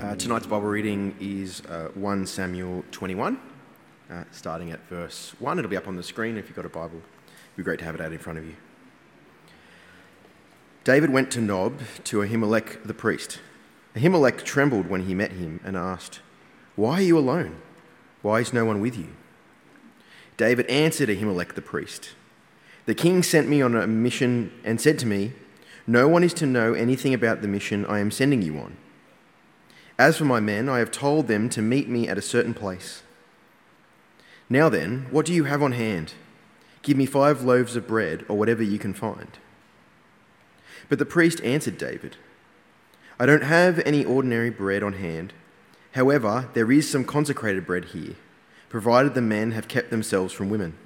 Uh, tonight's Bible reading is uh, 1 Samuel 21, uh, starting at verse 1. It'll be up on the screen if you've got a Bible. It'd be great to have it out in front of you. David went to Nob to Ahimelech the priest. Ahimelech trembled when he met him and asked, Why are you alone? Why is no one with you? David answered Ahimelech the priest, The king sent me on a mission and said to me, No one is to know anything about the mission I am sending you on. As for my men, I have told them to meet me at a certain place. Now then, what do you have on hand? Give me five loaves of bread, or whatever you can find. But the priest answered David, I don't have any ordinary bread on hand. However, there is some consecrated bread here, provided the men have kept themselves from women.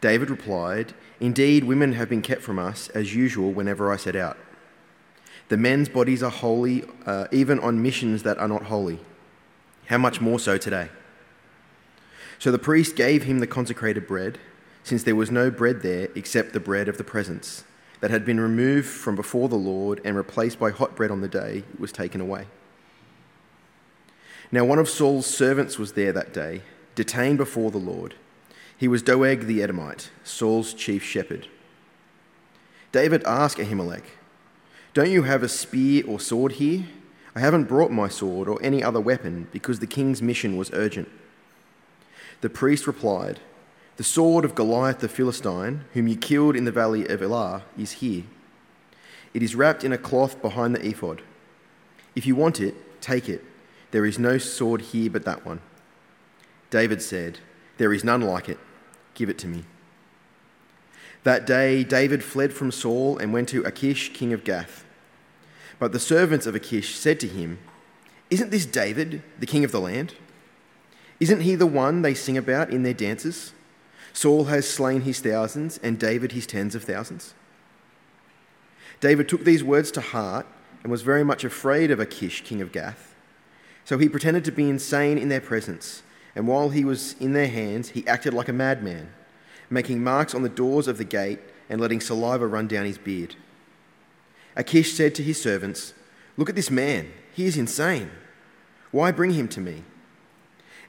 David replied, Indeed, women have been kept from us, as usual, whenever I set out. The men's bodies are holy, uh, even on missions that are not holy. How much more so today? So the priest gave him the consecrated bread, since there was no bread there except the bread of the presence, that had been removed from before the Lord and replaced by hot bread on the day it was taken away. Now, one of Saul's servants was there that day, detained before the Lord. He was Doeg the Edomite, Saul's chief shepherd. David asked Ahimelech, don't you have a spear or sword here? I haven't brought my sword or any other weapon because the king's mission was urgent. The priest replied, The sword of Goliath the Philistine, whom you killed in the valley of Elah, is here. It is wrapped in a cloth behind the ephod. If you want it, take it. There is no sword here but that one. David said, There is none like it. Give it to me. That day, David fled from Saul and went to Achish, king of Gath. But the servants of Achish said to him, Isn't this David, the king of the land? Isn't he the one they sing about in their dances? Saul has slain his thousands, and David his tens of thousands. David took these words to heart and was very much afraid of Achish, king of Gath. So he pretended to be insane in their presence, and while he was in their hands, he acted like a madman, making marks on the doors of the gate and letting saliva run down his beard. Achish said to his servants, Look at this man. He is insane. Why bring him to me?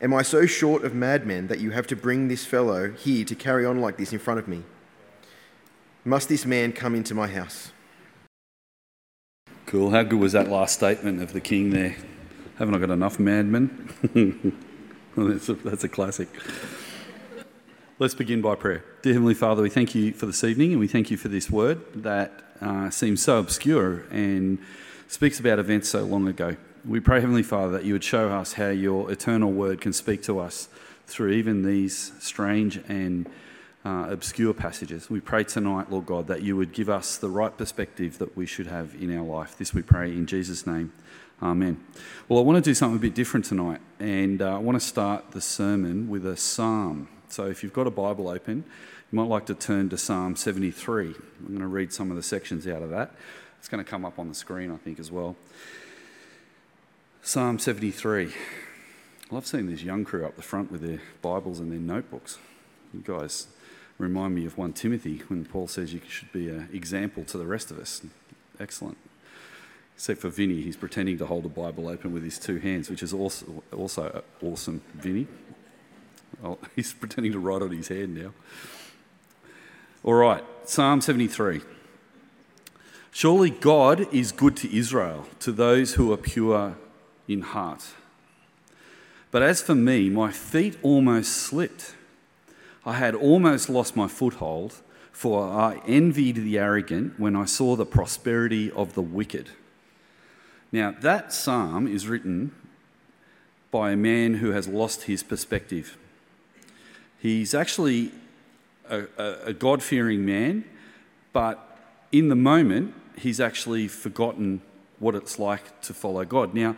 Am I so short of madmen that you have to bring this fellow here to carry on like this in front of me? Must this man come into my house? Cool. How good was that last statement of the king there? Haven't I got enough madmen? that's, a, that's a classic. Let's begin by prayer. Dear Heavenly Father, we thank you for this evening and we thank you for this word that uh, seems so obscure and speaks about events so long ago. We pray, Heavenly Father, that you would show us how your eternal word can speak to us through even these strange and uh, obscure passages. We pray tonight, Lord God, that you would give us the right perspective that we should have in our life. This we pray in Jesus' name. Amen. Well, I want to do something a bit different tonight, and uh, I want to start the sermon with a psalm. So if you've got a Bible open, you might like to turn to Psalm 73. I'm going to read some of the sections out of that. It's going to come up on the screen, I think, as well. Psalm 73. I've seen this young crew up the front with their Bibles and their notebooks. You guys remind me of 1 Timothy when Paul says you should be an example to the rest of us. Excellent. Except for Vinny, he's pretending to hold a Bible open with his two hands, which is also, also awesome, Vinny. Oh, he's pretending to write on his hand now. All right, Psalm 73. Surely God is good to Israel, to those who are pure in heart. But as for me, my feet almost slipped. I had almost lost my foothold, for I envied the arrogant when I saw the prosperity of the wicked. Now, that psalm is written by a man who has lost his perspective. He's actually a, a, God fearing man, but in the moment, he's actually forgotten what it's like to follow God. Now,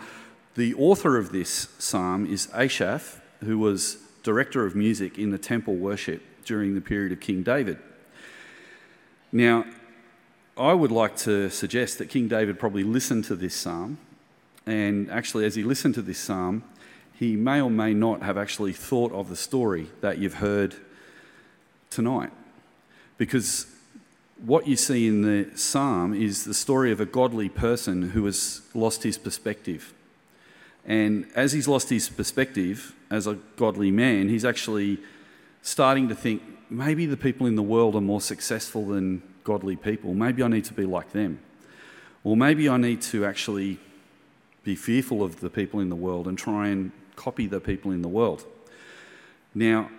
the author of this psalm is Asaph, who was director of music in the temple worship during the period of King David. Now, I would like to suggest that King David probably listened to this psalm, and actually, as he listened to this psalm, he may or may not have actually thought of the story that you've heard tonight. Because what you see in the psalm is the story of a godly person who has lost his perspective. And as he's lost his perspective as a godly man, he's actually starting to think maybe the people in the world are more successful than godly people. Maybe I need to be like them. Or maybe I need to actually be fearful of the people in the world and try and copy the people in the world. Now,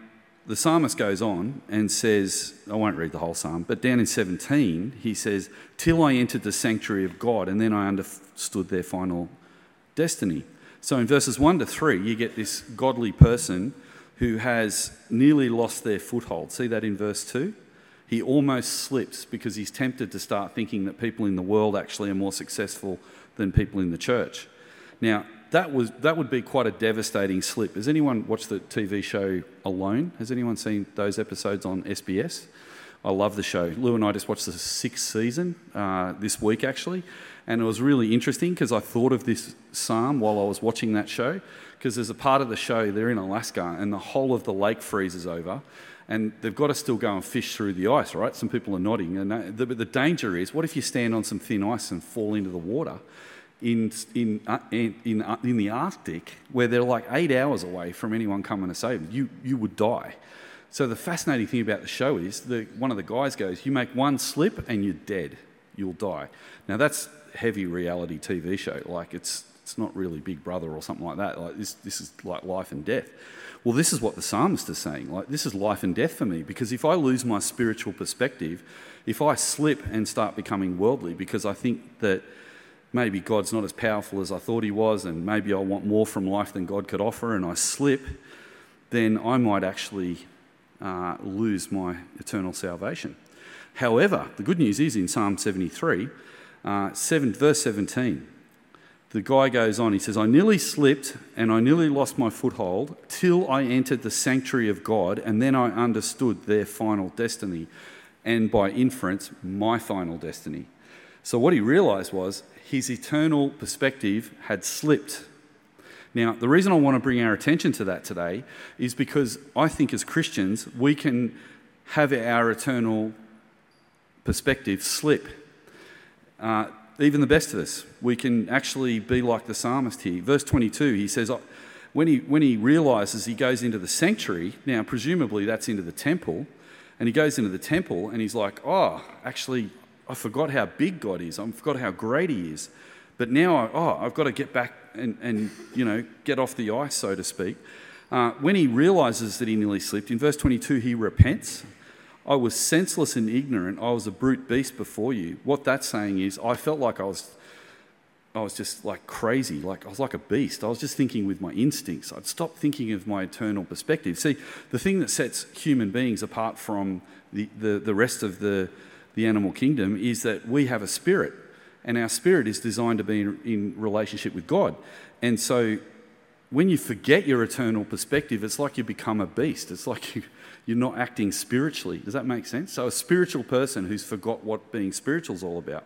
the psalmist goes on and says, I won't read the whole psalm, but down in 17, he says, Till I entered the sanctuary of God, and then I understood their final destiny. So in verses 1 to 3, you get this godly person who has nearly lost their foothold. See that in verse 2? He almost slips because he's tempted to start thinking that people in the world actually are more successful than people in the church. Now, that, was, that would be quite a devastating slip. Has anyone watched the TV show Alone? Has anyone seen those episodes on SBS? I love the show. Lou and I just watched the sixth season uh, this week, actually, and it was really interesting because I thought of this psalm while I was watching that show. Because there's a part of the show, they're in Alaska, and the whole of the lake freezes over, and they've got to still go and fish through the ice, right? Some people are nodding. And the, the danger is what if you stand on some thin ice and fall into the water? In, in, uh, in, in, uh, the Arctic, where they're like eight hours away from anyone coming to save them. you, you would die. So the fascinating thing about the show is that one of the guys goes, "You make one slip and you're dead. You'll die." Now that's heavy reality TV show. Like it's it's not really Big Brother or something like that. Like this this is like life and death. Well, this is what the psalmist is saying. Like this is life and death for me because if I lose my spiritual perspective, if I slip and start becoming worldly because I think that maybe God's not as powerful as I thought He was, and maybe I want more from life than God could offer, and I slip, then I might actually uh, lose my eternal salvation. However, the good news is in Psalm 73, uh, 7, verse 17, the guy goes on, he says, I nearly slipped and I nearly lost my foothold till I entered the sanctuary of God, and then I understood their final destiny, and by inference, my final destiny. So, what he realized was his eternal perspective had slipped. Now, the reason I want to bring our attention to that today is because I think as Christians, we can have our eternal perspective slip. Uh, even the best of us, we can actually be like the psalmist here. Verse 22, he says, when he, when he realizes he goes into the sanctuary, now presumably that's into the temple, and he goes into the temple and he's like, oh, actually, I forgot how big God is. I forgot how great He is. But now, I, oh, I've got to get back and, and, you know, get off the ice, so to speak. Uh, when he realizes that he nearly slipped, in verse 22, he repents. I was senseless and ignorant. I was a brute beast before you. What that's saying is, I felt like I was, I was just like crazy. Like I was like a beast. I was just thinking with my instincts. I'd stopped thinking of my eternal perspective. See, the thing that sets human beings apart from the, the, the rest of the, the animal kingdom is that we have a spirit, and our spirit is designed to be in, in relationship with God. And so when you forget your eternal perspective, it's like you become a beast. It's like you, you're not acting spiritually. Does that make sense? So, a spiritual person who's forgot what being spiritual is all about.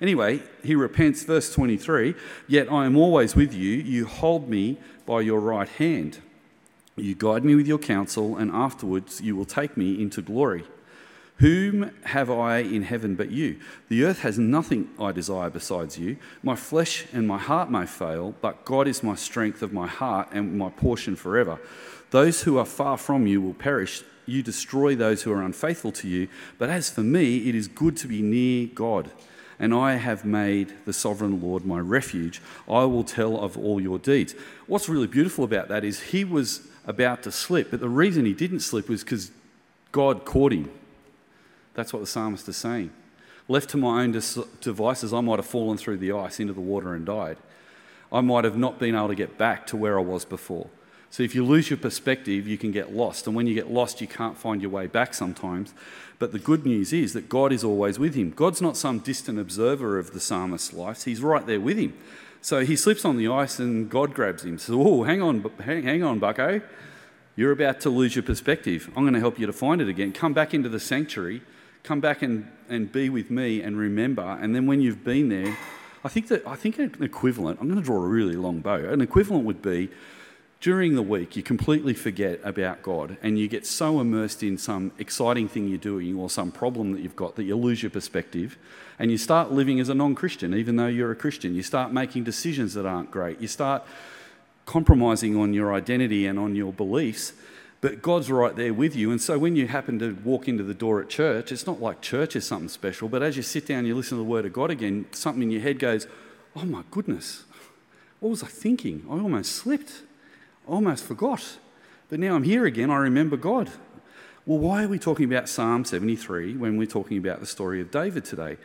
Anyway, he repents, verse 23 Yet I am always with you. You hold me by your right hand. You guide me with your counsel, and afterwards you will take me into glory. Whom have I in heaven but you? The earth has nothing I desire besides you. My flesh and my heart may fail, but God is my strength of my heart and my portion forever. Those who are far from you will perish. You destroy those who are unfaithful to you. But as for me, it is good to be near God. And I have made the sovereign Lord my refuge. I will tell of all your deeds. What's really beautiful about that is he was about to slip, but the reason he didn't slip was because God caught him that's what the psalmist is saying. Left to my own devices, I might have fallen through the ice into the water and died. I might have not been able to get back to where I was before. So if you lose your perspective, you can get lost. And when you get lost, you can't find your way back sometimes. But the good news is that God is always with him. God's not some distant observer of the psalmist's life, he's right there with him. So he slips on the ice and God grabs him. So, oh, hang on, hang, hang on, bucko. You're about to lose your perspective. I'm going to help you to find it again. Come back into the sanctuary come back and, and be with me and remember. And then when you've been there, I think that I think an equivalent, I'm going to draw a really long bow. An equivalent would be during the week you completely forget about God and you get so immersed in some exciting thing you're doing or some problem that you've got that you lose your perspective and you start living as a non-Christian even though you're a Christian. You start making decisions that aren't great. You start compromising on your identity and on your beliefs, but God's right there with you. And so when you happen to walk into the door at church, it's not like church is something special, but as you sit down, and you listen to the Word of God again, something in your head goes, Oh my goodness, what was I thinking? I almost slipped. I almost forgot. But now I'm here again, I remember God. Well, why are we talking about Psalm 73 when we're talking about the story of David today?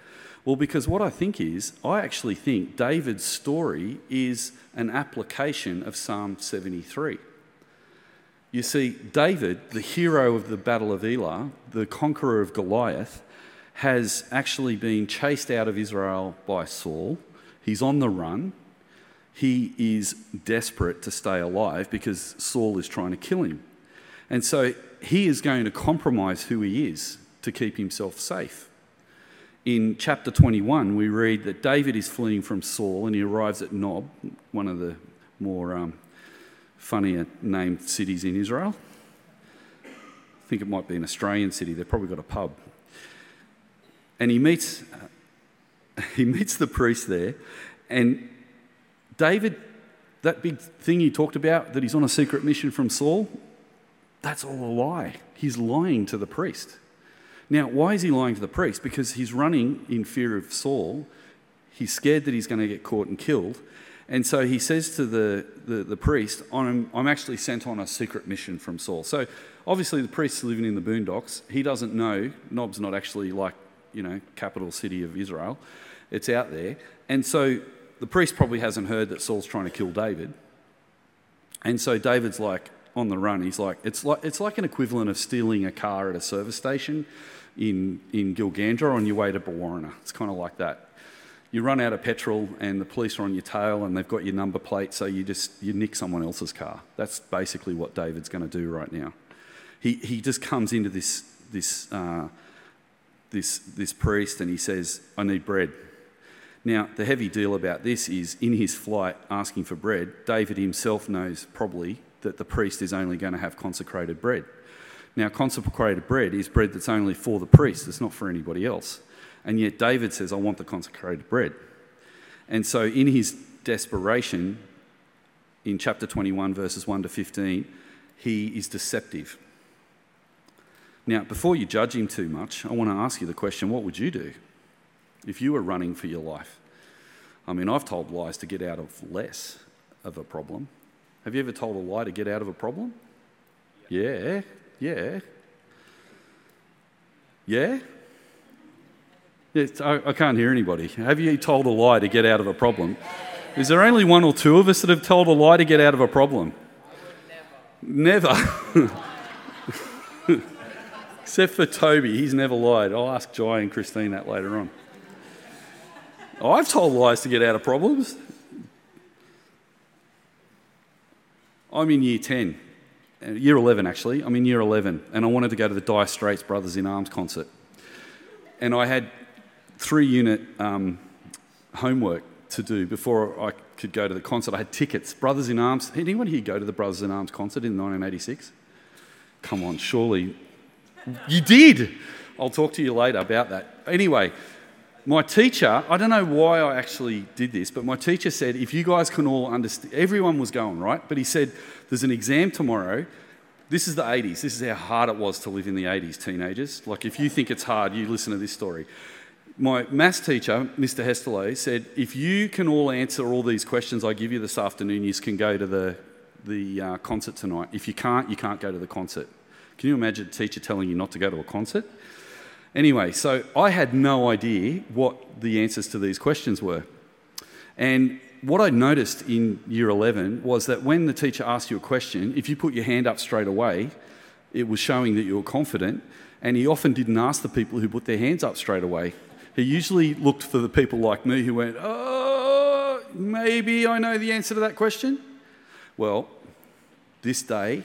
Well, because what I think is, I actually think David's story is an application of Psalm 73. You see, David, the hero of the Battle of Elah, the conqueror of Goliath, has actually been chased out of Israel by Saul. He's on the run. He is desperate to stay alive because Saul is trying to kill him. And so he is going to compromise who he is to keep himself safe. In chapter 21, we read that David is fleeing from Saul and he arrives at Nob, one of the more um, funnier named cities in Israel. I think it might be an Australian city, they've probably got a pub. And he meets, uh, he meets the priest there, and David, that big thing he talked about, that he's on a secret mission from Saul, that's all a lie. He's lying to the priest. Now, why is he lying to the priest? Because he's running in fear of Saul. He's scared that he's going to get caught and killed. And so he says to the, the, the priest, I'm, I'm actually sent on a secret mission from Saul. So obviously, the priest's living in the boondocks. He doesn't know. Nob's not actually like, you know, capital city of Israel. It's out there. And so the priest probably hasn't heard that Saul's trying to kill David. And so David's like, on the run. He's like, it's like, it's like an equivalent of stealing a car at a service station in, in Gilgandra on your way to Brewarrina. It's kind of like that. You run out of petrol and the police are on your tail and they've got your number plate, so you just you nick someone else's car. That's basically what David's going to do right now. He, he just comes into this, this, uh, this, this priest and he says, I need bread. Now, the heavy deal about this is in his flight asking for bread, David himself knows probably that the priest is only going to have consecrated bread. Now, consecrated bread is bread that's only for the priest, it's not for anybody else. And yet, David says, I want the consecrated bread. And so, in his desperation, in chapter 21, verses 1 to 15, he is deceptive. Now, before you judge him too much, I want to ask you the question what would you do if you were running for your life? I mean, I've told lies to get out of less of a problem. Have you ever told a lie to get out of a problem? Yeah, yeah. Yeah? Yes, I, I can't hear anybody. Have you told a lie to get out of a problem? Is there only one or two of us that have told a lie to get out of a problem? Never. never. Except for Toby, he's never lied. I'll ask Jai and Christine that later on. I've told lies to get out of problems. I'm in year 10, uh, year 11 actually. I'm in year 11, and I wanted to go to the Dire Straits Brothers in Arms concert. And I had three unit um, homework to do before I could go to the concert. I had tickets. Brothers in Arms. Anyone here go to the Brothers in Arms concert in 1986? Come on, surely. You did! I'll talk to you later about that. Anyway, my teacher, I don't know why I actually did this, but my teacher said, if you guys can all understand, everyone was going, right? But he said, there's an exam tomorrow. This is the 80s. This is how hard it was to live in the 80s, teenagers. Like, if you think it's hard, you listen to this story. My maths teacher, Mr. Hesterley, said, if you can all answer all these questions I give you this afternoon, you can go to the, the uh, concert tonight. If you can't, you can't go to the concert. Can you imagine a teacher telling you not to go to a concert? Anyway, so I had no idea what the answers to these questions were. And what I noticed in year 11 was that when the teacher asked you a question, if you put your hand up straight away, it was showing that you were confident. And he often didn't ask the people who put their hands up straight away. He usually looked for the people like me who went, Oh, maybe I know the answer to that question. Well, this day,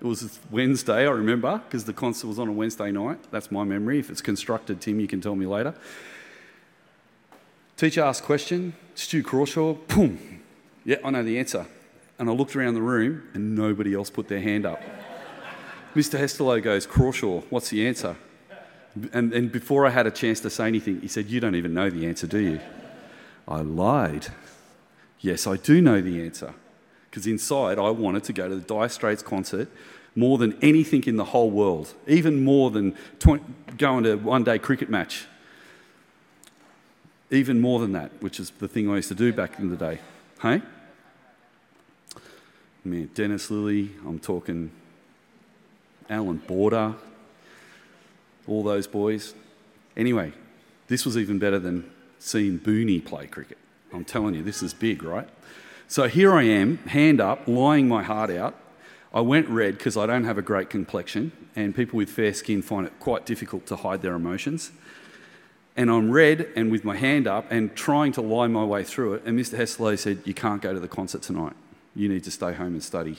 it was Wednesday, I remember, because the concert was on a Wednesday night. That's my memory. If it's constructed, Tim, you can tell me later. Teacher asked question, Stu Crawshaw, boom. Yeah, I know the answer. And I looked around the room and nobody else put their hand up. Mr. Hesterlow goes, Crawshaw, what's the answer? And, and before I had a chance to say anything, he said, You don't even know the answer, do you? I lied. Yes, I do know the answer because inside I wanted to go to the Dire Straits concert more than anything in the whole world, even more than 20, going to one day cricket match. Even more than that, which is the thing I used to do back in the day. Hey? Man, Dennis Lillee, I'm talking Allan Border, all those boys. Anyway, this was even better than seeing Booney play cricket. I'm telling you, this is big, right? So here I am, hand up, lying my heart out. I went red because I don't have a great complexion, and people with fair skin find it quite difficult to hide their emotions. And I'm red and with my hand up and trying to lie my way through it. And Mr. Hesselay said, You can't go to the concert tonight. You need to stay home and study.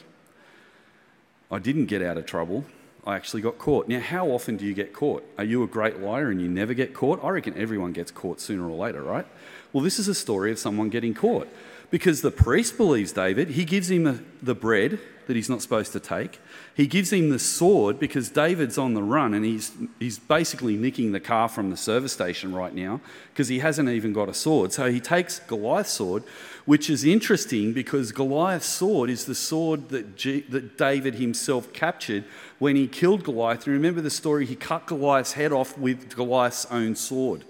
I didn't get out of trouble. I actually got caught. Now, how often do you get caught? Are you a great liar and you never get caught? I reckon everyone gets caught sooner or later, right? Well, this is a story of someone getting caught because the priest believes David. He gives him the, bread that he's not supposed to take. He gives him the sword because David's on the run and he's, he's basically nicking the car from the service station right now because he hasn't even got a sword. So he takes Goliath's sword, which is interesting because Goliath's sword is the sword that, G, that David himself captured when he killed Goliath. And remember the story, he cut Goliath's head off with Goliath's own sword.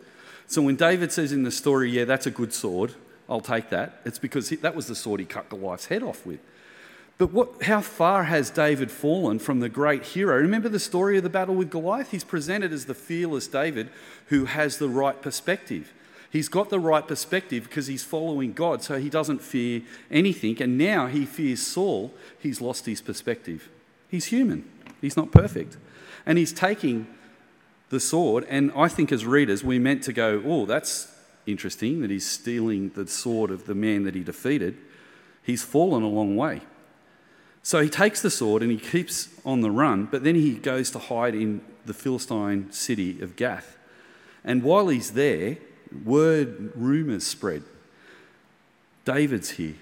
So when David says in the story, yeah, that's a good sword, I'll take that, it's because he, that was the sword he cut Goliath's head off with. But what, how far has David fallen from the great hero? Remember the story of the battle with Goliath? He's presented as the fearless David who has the right perspective. He's got the right perspective because he's following God, so he doesn't fear anything. And now he fears Saul. He's lost his perspective. He's human, he's not perfect. And he's taking the sword. And I think as readers, we're meant to go, oh, that's interesting that he's stealing the sword of the man that he defeated. He's fallen a long way. So he takes the sword and he keeps on the run, but then he goes to hide in the Philistine city of Gath. And while he's there, word, rumours spread. David's here.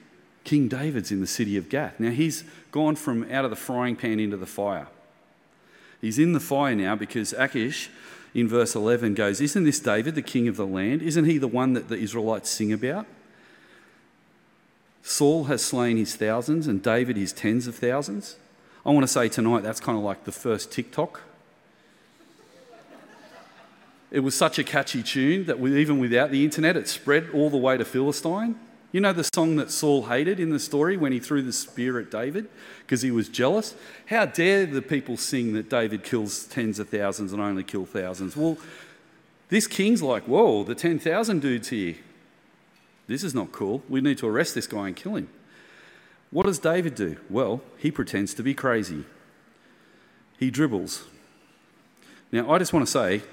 King David's in the city of Gath. Now he's gone from out of the frying pan into the fire. He's in the fire now because Achish in verse 11 goes, Isn't this David, the king of the land? Isn't he the one that the Israelites sing about? Saul has slain his thousands and David his tens of thousands. I want to say tonight that's kind of like the first TikTok. It was such a catchy tune that even without the internet, it spread all the way to Philistine. You know the song that Saul hated in the story when he threw the spear at David because he was jealous? How dare the people sing that David kills tens of thousands and only kill thousands? Well, this king's like, whoa, the 10,000 dudes here. This is not cool. We need to arrest this guy and kill him. What does David do? Well, he pretends to be crazy. He dribbles. Now, I just want to say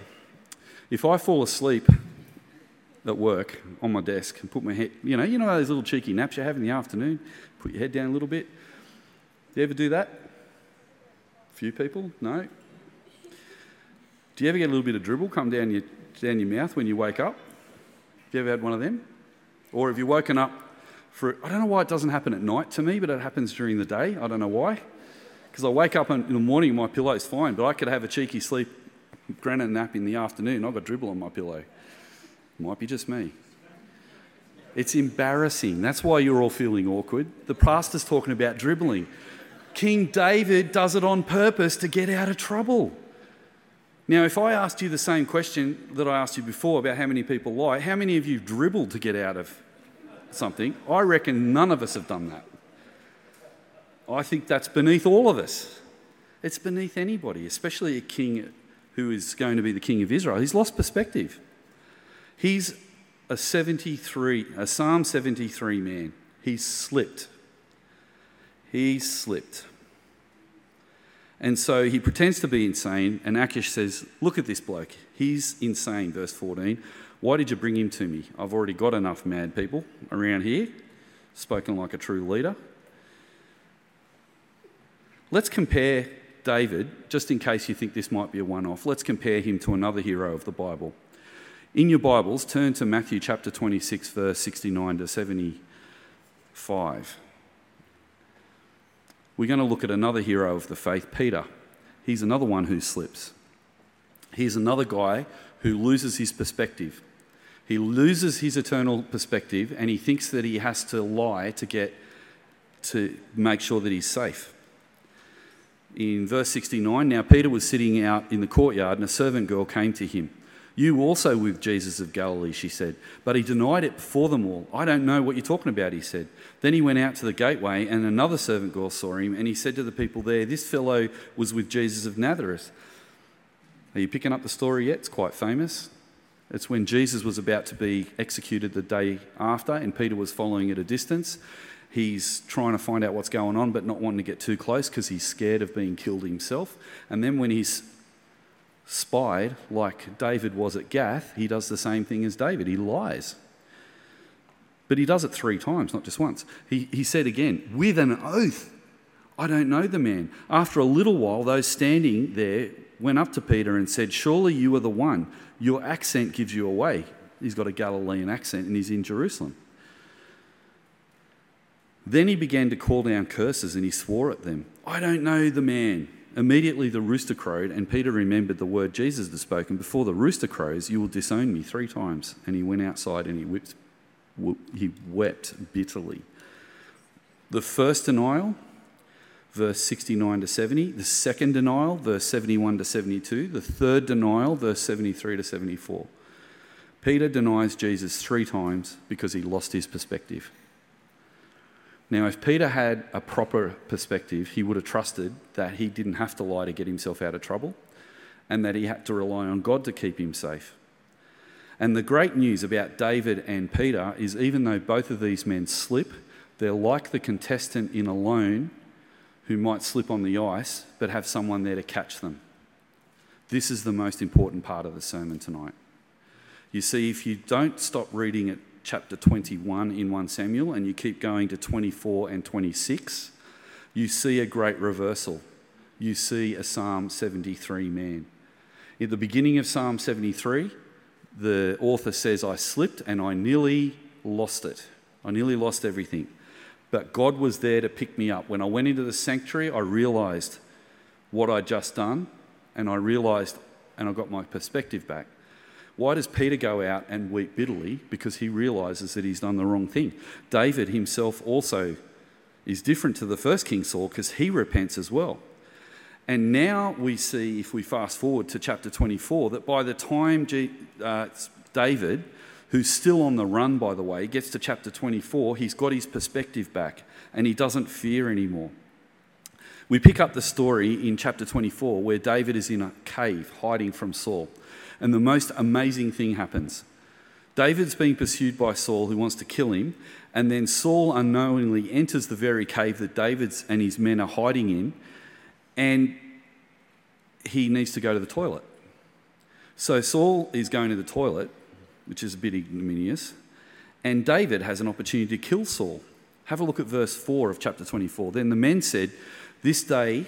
if I fall asleep at work on my desk and put my head, you know, you know those little cheeky naps you have in the afternoon, put your head down a little bit. Do you ever do that? Few people? No? Do you ever get a little bit of dribble come down your, down your mouth when you wake up? Have you ever had one of them? Or have you woken up for, I don't know why it doesn't happen at night to me, but it happens during the day. I don't know why. Because I wake up in the morning, my pillow's fine, but I could have a cheeky sleep, granite nap in the afternoon. I've got dribble on my pillow. Might be just me. It's embarrassing. That's why you're all feeling awkward. The pastor's talking about dribbling. King David does it on purpose to get out of trouble. Now, if I asked you the same question that I asked you before about how many people lie, how many of you dribbled to get out of something? I reckon none of us have done that. I think that's beneath all of us. It's beneath anybody, especially a king who is going to be the king of Israel. He's lost perspective. He's a 73, a Psalm 73 man. He's slipped. He's slipped. And so he pretends to be insane, and Achish says, Look at this bloke. He's insane, verse 14. Why did you bring him to me? I've already got enough mad people around here, spoken like a true leader. Let's compare David, just in case you think this might be a one off, let's compare him to another hero of the Bible. In your Bibles, turn to Matthew chapter 26, verse 69 to 75 we're going to look at another hero of the faith, Peter. He's another one who slips. He's another guy who loses his perspective. He loses his eternal perspective and he thinks that he has to lie to get to make sure that he's safe. In verse 69, now Peter was sitting out in the courtyard, and a servant girl came to him. You also with Jesus of Galilee, she said. But he denied it before them all. I don't know what you're talking about, he said. Then he went out to the gateway, and another servant girl saw him, and he said to the people there, This fellow was with Jesus of Nazareth. Are you picking up the story yet? It's quite famous. It's when Jesus was about to be executed the day after, and Peter was following at a distance. He's trying to find out what's going on, but not wanting to get too close because he's scared of being killed himself. And then when he's spied, like David was at Gath, he does the same thing as David. He lies. But he does it three times, not just once. He, he said again, with an oath, I don't know the man. After a little while, those standing there went up to Peter and said, Surely you are the one. Your accent gives you away. He's got a Galilean accent and he's in Jerusalem. Then he began to call down curses and he swore at them. I don't know the man. Immediately the rooster crowed, and Peter remembered the word Jesus had spoken Before the rooster crows, you will disown me three times. And he went outside and he, whipped, he wept bitterly. The first denial, verse 69 to 70. The second denial, verse 71 to 72. The third denial, verse 73 to 74. Peter denies Jesus three times because he lost his perspective. Now, if Peter had a proper perspective, he would have trusted that he didn't have to lie to get himself out of trouble and that he had to rely on God to keep him safe. And the great news about David and Peter is even though both of these men slip, they're like the contestant in Alone who might slip on the ice but have someone there to catch them. This is the most important part of the sermon tonight. You see, if you don't stop reading it chapter 21 in 1 Samuel and you keep going to 24 and 26, you see a great reversal. You see a Psalm 73 man. At the beginning of Psalm 73, the author says, I slipped and I nearly lost it. I nearly lost everything. But God was there to pick me up. When I went into the sanctuary, I realized what I'd just done, and I realized, and I got my perspective back. Why does Peter go out and weep bitterly? Because he realizes that he's done the wrong thing. David himself also is different to the first King Saul because he repents as well. And now we see, if we fast forward to chapter 24, that by the time G- uh, David, who's still on the run, by the way, gets to chapter 24, he's got his perspective back and he doesn't fear anymore. We pick up the story in chapter 24 where David is in a cave hiding from Saul and the most amazing thing happens. David's being pursued by Saul, who wants to kill him, and then Saul unknowingly enters the very cave that David's and his men are hiding in, and he needs to go to the toilet. So Saul is going to the toilet, which is a bit ignominious, and David has an opportunity to kill Saul. Have a look at verse 4 of chapter 24. Then the men said, This day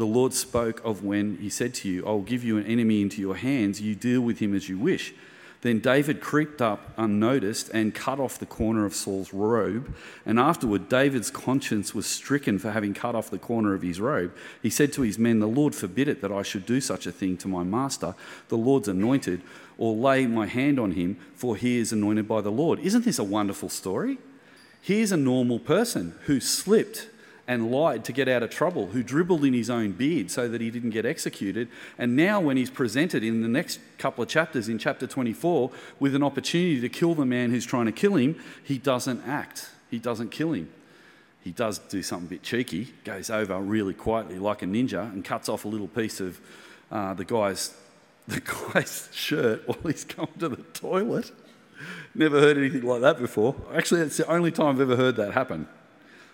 the Lord spoke of when he said to you, I will give you an enemy into your hands, you deal with him as you wish. Then David creeped up unnoticed and cut off the corner of Saul's robe. And afterward, David's conscience was stricken for having cut off the corner of his robe. He said to his men, The Lord forbid it that I should do such a thing to my master, the Lord's anointed, or lay my hand on him, for he is anointed by the Lord. Isn't this a wonderful story? Here's a normal person who slipped and lied to get out of trouble, who dribbled in his own beard so that he didn't get executed. And now, when he's presented in the next couple of chapters, in chapter 24, with an opportunity to kill the man who's trying to kill him, he doesn't act. He doesn't kill him. He does do something a bit cheeky, goes over really quietly like a ninja and cuts off a little piece of uh, the guy's the guy's shirt while he's going to the toilet. Never heard anything like that before. Actually, it's the only time I've ever heard that happen.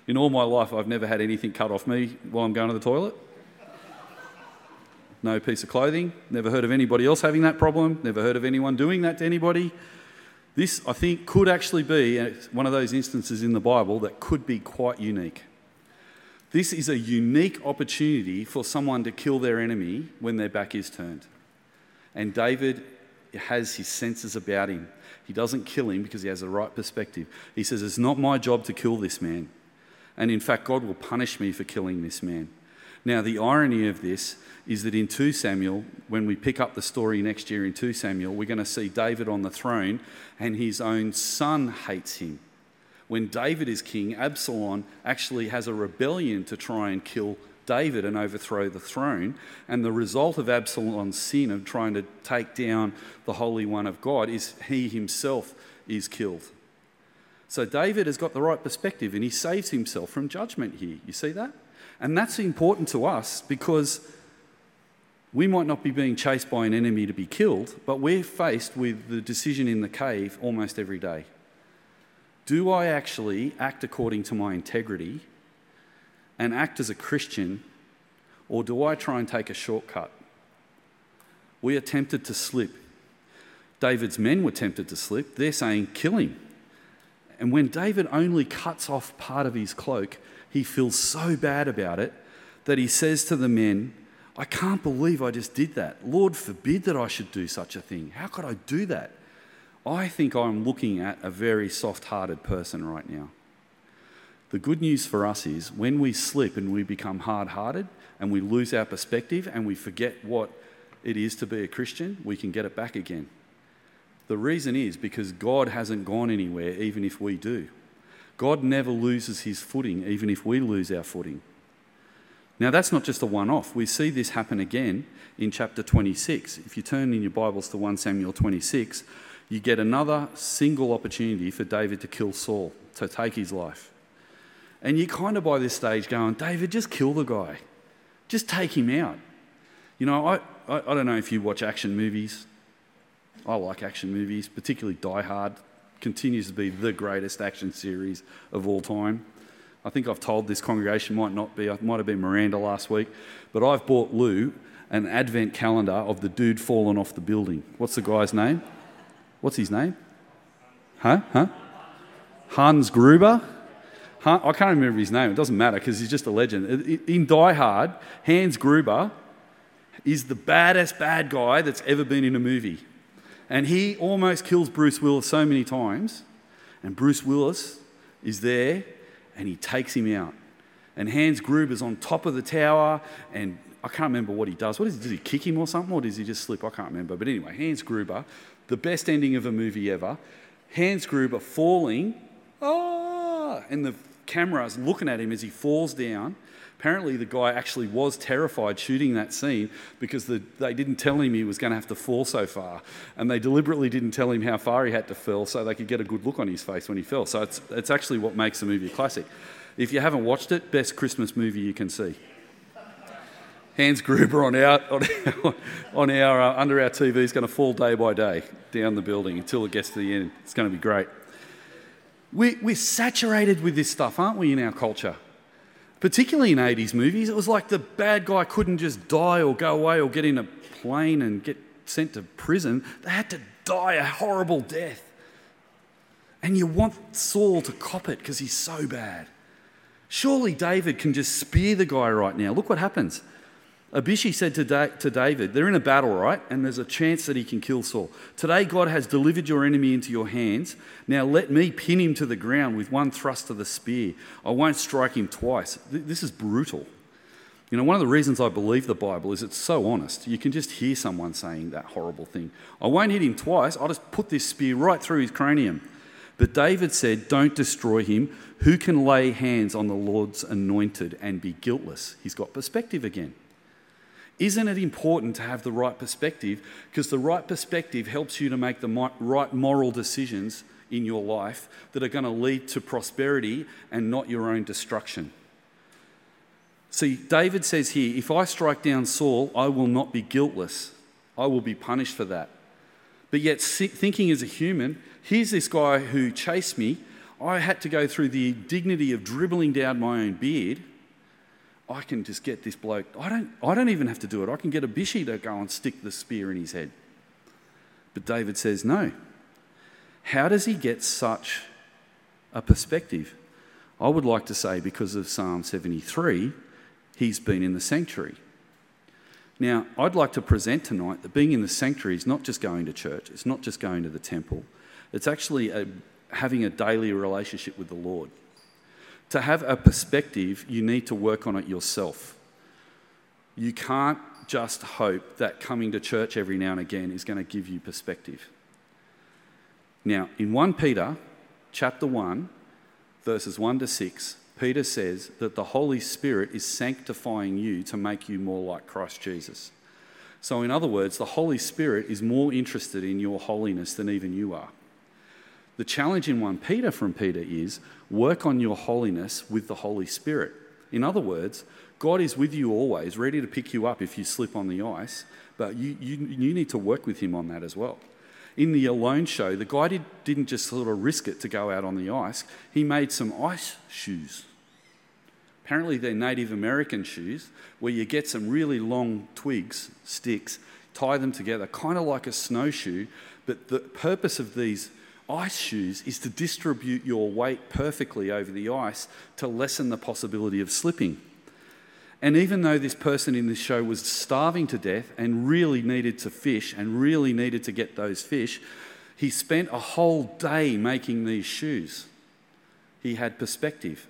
In all my life, I've never had anything cut off me while I'm going to the toilet. No piece of clothing. Never heard of anybody else having that problem. Never heard of anyone doing that to anybody. This, I think, could actually be uh, one of those instances in the Bible that could be quite unique. This is a unique opportunity for someone to kill their enemy when their back is turned. And David has his senses about him. He doesn't kill him because he has the right perspective. He says, It's not my job to kill this man. And in fact, God will punish me for killing this man. Now, the irony of this is that in 2 Samuel, when we pick up the story next year in 2 Samuel, we're going to see David on the throne and his own son hates him. When David is king, Absalom actually has a rebellion to try and kill David and overthrow the throne. And the result of Absalom's sin of trying to take down the Holy One of God is he himself is killed. So David has got the right perspective and he saves himself from judgment here. You see that? And that's important to us because we might not be being chased by an enemy to be killed, but we're faced with the decision in the cave almost every day. Do I actually act according to my integrity and act as a Christian, or do I try and take a shortcut? We are tempted to slip. David's men were tempted to slip. They're saying, kill him. And when David only cuts off part of his cloak, he feels so bad about it that he says to the men, I can't believe I just did that. Lord forbid that I should do such a thing. How could I do that? I think I'm looking at a very soft hearted person right now. The good news for us is when we slip and we become hard hearted and we lose our perspective and we forget what it is to be a Christian, we can get it back again. The reason is because God hasn't gone anywhere, even if we do. God never loses his footing, even if we lose our footing. Now, that's not just a one off. We see this happen again in chapter 26. If you turn in your Bibles to 1 Samuel 26, you get another single opportunity for David to kill Saul, to take his life. And you're kind of by this stage going, David, just kill the guy. Just take him out. You know, I, I, I don't know if you watch action movies. I like action movies, particularly Die Hard. Continues to be the greatest action series of all time. I think I've told this congregation, might not be, it might have been Miranda last week, but I've bought Lou an advent calendar of the dude falling off the building. What's the guy's name? What's his name? Huh? Huh? Hans Gruber? I can't remember his name. It doesn't matter because he's just a legend. In Die Hard, Hans Gruber is the baddest bad guy that's ever been in a movie. And he almost kills Bruce Willis so many times. And Bruce Willis is there and he takes him out. And Hans Gruber's on top of the tower and I can't remember what he does. What is, does he kick him or something or does he just slip? I can't remember. But anyway, Hans Gruber, the best ending of a movie ever. Hans Gruber falling, ah, and the cameras looking at him as he falls down. Apparently, the guy actually was terrified shooting that scene because the, they didn't tell him he was going to have to fall so far. And they deliberately didn't tell him how far he had to fall so they could get a good look on his face when he fell. So it's, it's actually what makes the movie a classic. If you haven't watched it, best Christmas movie you can see. Hans Gruber on our, on our, on our uh, under our TV is going to fall day by day down the building until it gets to the end. It's going to be great. We, we're saturated with this stuff, aren't we, in our culture? Particularly in 80s movies, it was like the bad guy couldn't just die or go away or get in a plane and get sent to prison. They had to die a horrible death. And you want Saul to cop it because he's so bad. Surely David can just spear the guy right now. Look what happens. Abishai said to, da- to David, They're in a battle, right? And there's a chance that he can kill Saul. Today, God has delivered your enemy into your hands. Now let me pin him to the ground with one thrust of the spear. I won't strike him twice. Th- this is brutal. You know, one of the reasons I believe the Bible is it's so honest. You can just hear someone saying that horrible thing. I won't hit him twice. I'll just put this spear right through his cranium. But David said, Don't destroy him. Who can lay hands on the Lord's anointed and be guiltless? He's got perspective again. Isn't it important to have the right perspective? Because the right perspective helps you to make the right moral decisions in your life that are going to lead to prosperity and not your own destruction. See, David says here if I strike down Saul, I will not be guiltless. I will be punished for that. But yet, thinking as a human, here's this guy who chased me. I had to go through the dignity of dribbling down my own beard I can just get this bloke. I don't, I don't even have to do it. I can get Abishai to go and stick the spear in his head. But David says, no. How does he get such a perspective? I would like to say because of Psalm 73, he's been in the sanctuary. Now, I'd like to present tonight that being in the sanctuary is not just going to church, it's not just going to the temple, it's actually a, having a daily relationship with the Lord. To have a perspective, you need to work on it yourself. You can't just hope that coming to church every now and again is going to give you perspective. Now, in 1 Peter chapter 1, verses 1 to 6, Peter says that the Holy Spirit is sanctifying you to make you more like Christ Jesus. So, in other words, the Holy Spirit is more interested in your holiness than even you are. The challenge in 1 Peter from Peter is work on your holiness with the Holy Spirit. In other words, God is with you always, ready to pick you up if you slip on the ice, but you, you, you need to work with Him on that as well. In the Alone show, the guy did, didn't just sort of risk it to go out on the ice, he made some ice shoes. Apparently, they're Native American shoes where you get some really long twigs, sticks, tie them together, kind of like a snowshoe. But the purpose of these ice shoes is to distribute your weight perfectly over the ice to lessen the possibility of slipping. And even though this person in this show was starving to death and really needed to fish and really needed to get those fish, he spent a whole day making these shoes. He had perspective.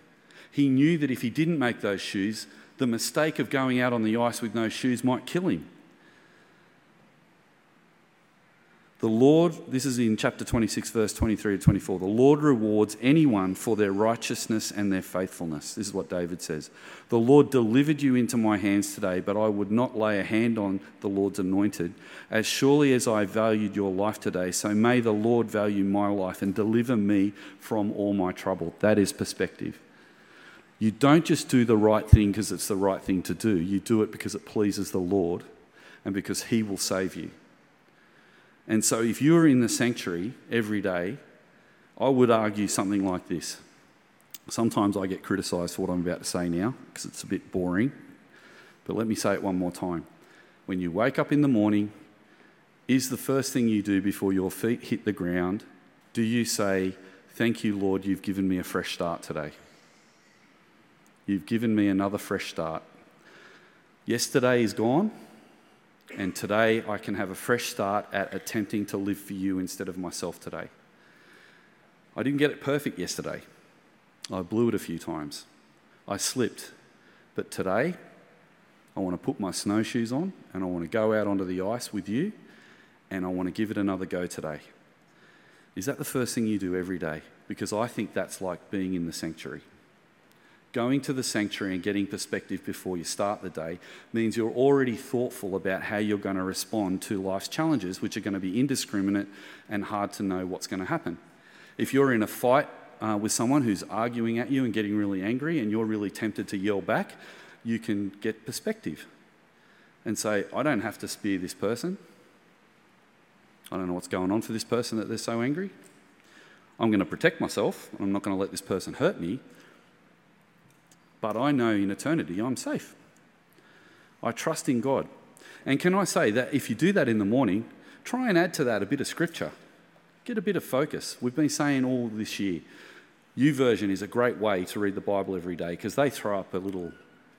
He knew that if he didn't make those shoes, the mistake of going out on the ice with no shoes might kill him. The Lord, this is in chapter 26, verse 23 to 24. The Lord rewards anyone for their righteousness and their faithfulness. This is what David says. The Lord delivered you into my hands today, but I would not lay a hand on the Lord's anointed. As surely as I valued your life today, so may the Lord value my life and deliver me from all my trouble. That is perspective. You don't just do the right thing because it's the right thing to do, you do it because it pleases the Lord and because He will save you. And so, if you're in the sanctuary every day, I would argue something like this. Sometimes I get criticised for what I'm about to say now because it's a bit boring, but let me say it one more time. When you wake up in the morning, is the first thing you do before your feet hit the ground, do you say, Thank you, Lord, you've given me a fresh start today? You've given me another fresh start. Yesterday is gone. And today I can have a fresh start at attempting to live for you instead of myself today. I didn't get it perfect yesterday. I blew it a few times. I slipped. But today, I want to put my snowshoes on and I want to go out onto the ice with you and I want to give it another go today. Is that the first thing you do every day? Because I think that's like being in the sanctuary. Going to the sanctuary and getting perspective before you start the day means you're already thoughtful about how you're going to respond to life's challenges, which are going to be indiscriminate and hard to know what's going to happen. If you're in a fight uh, with someone who's arguing at you and getting really angry and you're really tempted to yell back, you can get perspective and say, I don't have to spear this person. I don't know what's going on for this person that they're so angry. I'm going to protect myself. I'm not going to let this person hurt me but I know in eternity I'm safe. I trust in God. And can I say that if you do that in the morning, try and add to that a bit of scripture. Get a bit of focus. We've been saying all this year, YouVersion is a great way to read the Bible every day because they throw up a little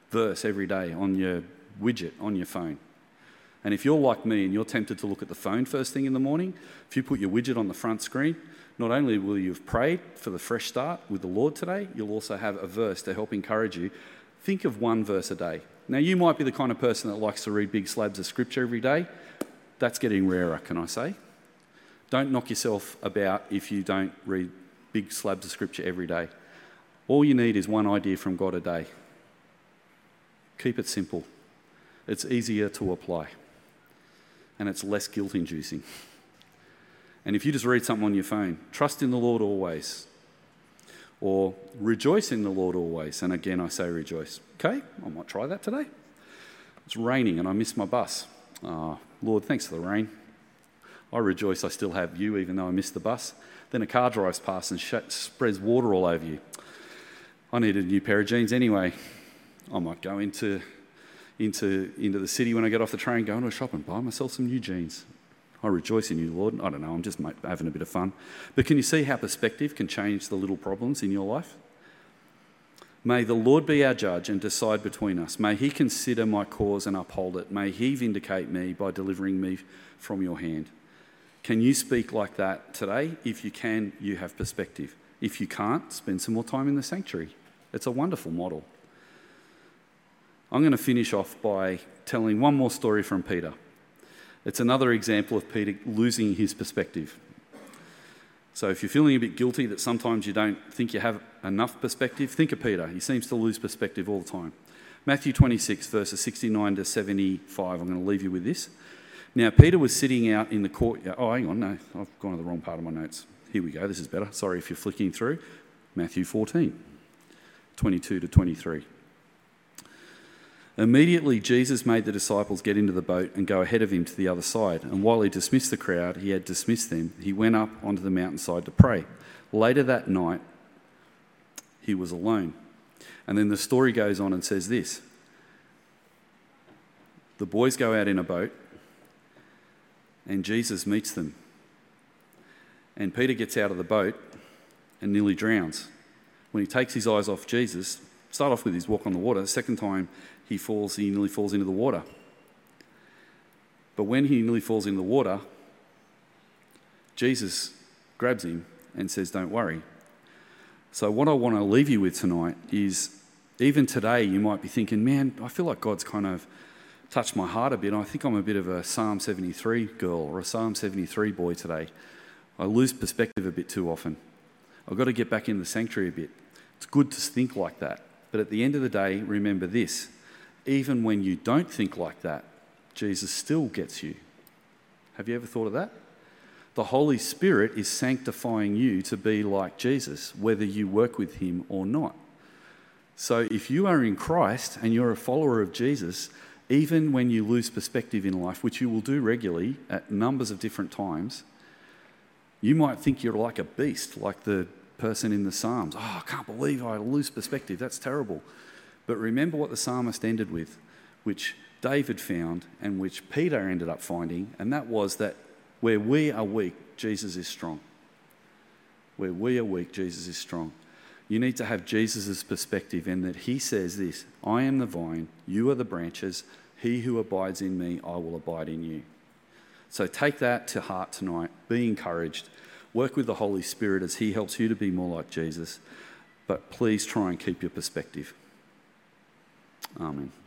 verse every day on your widget on your phone. And if you're like me and you're tempted to look at the phone first thing in the morning, if you put your widget on the front screen, not only will you have prayed for the fresh start with the Lord today, you'll also have a verse to help encourage you. Think of one verse a day. Now, you might be the kind of person that likes to read big slabs of scripture every day. That's getting rarer, can I say? Don't knock yourself about if you don't read big slabs of scripture every day. All you need is one idea from God a day. Keep it simple. It's easier to apply, and it's less guilt inducing. And if you just read something on your phone, trust in the Lord always. Or rejoice in the Lord always. And again, I say rejoice. Okay, I might try that today. It's raining and I missed my bus. Oh, Lord, thanks for the rain. I rejoice I still have you, even though I missed the bus. Then a car drives past and sh- spreads water all over you. I need a new pair of jeans anyway. I might go into, into, into the city when I get off the train, go into a shop and buy myself some new jeans. I rejoice in you, Lord. I don't know, I'm just having a bit of fun. But can you see how perspective can change the little problems in your life? May the Lord be our judge and decide between us. May he consider my cause and uphold it. May he vindicate me by delivering me from your hand. Can you speak like that today? If you can, you have perspective. If you can't, spend some more time in the sanctuary. It's a wonderful model. I'm going to finish off by telling one more story from Peter. It's another example of Peter losing his perspective. So if you're feeling a bit guilty that sometimes you don't think you have enough perspective, think of Peter. He seems to lose perspective all the time. Matthew 26, verses 69 to 75. I'm going to leave you with this. Now, Peter was sitting out in the courtyard. Oh, hang on, no, I've gone to the wrong part of my notes. Here we go, this is better. Sorry if you're flicking through. Matthew 14, 22 to 23. Immediately, Jesus made the disciples get into the boat and go ahead of him to the other side. And while he dismissed the crowd, he had dismissed them, he went up onto the mountainside to pray. Later that night, he was alone. And then the story goes on and says this The boys go out in a boat, and Jesus meets them. And Peter gets out of the boat and nearly drowns. When he takes his eyes off Jesus, start off with his walk on the water, second time he falls, he nearly falls into the water. But when he nearly falls into the water, Jesus grabs him and says, Don't worry. So, what I want to leave you with tonight is even today, you might be thinking, man, I feel like God's kind of touched my heart a bit. I think I'm a bit of a Psalm 73 girl or a Psalm 73 boy today. I lose perspective a bit too often. I've got to get back in the sanctuary a bit. It's good to think like that. But at the end of the day, remember this even when you don't think like that, Jesus still gets you. Have you ever thought of that? The Holy Spirit is sanctifying you to be like Jesus, whether you work with Him or not. So if you are in Christ and you're a follower of Jesus, even when you lose perspective in life, which you will do regularly at numbers of different times, you might think you're like a beast, like the person in the Psalms. Oh, I can't believe I lose perspective. That's terrible. But remember what the psalmist ended with, which David found and which Peter ended up finding, and that was that where we are weak, Jesus is strong. Where we are weak, Jesus is strong. You need to have Jesus' perspective in that he says this I am the vine, you are the branches. He who abides in me, I will abide in you. So take that to heart tonight. Be encouraged. Work with the Holy Spirit as he helps you to be more like Jesus. But please try and keep your perspective. Amen.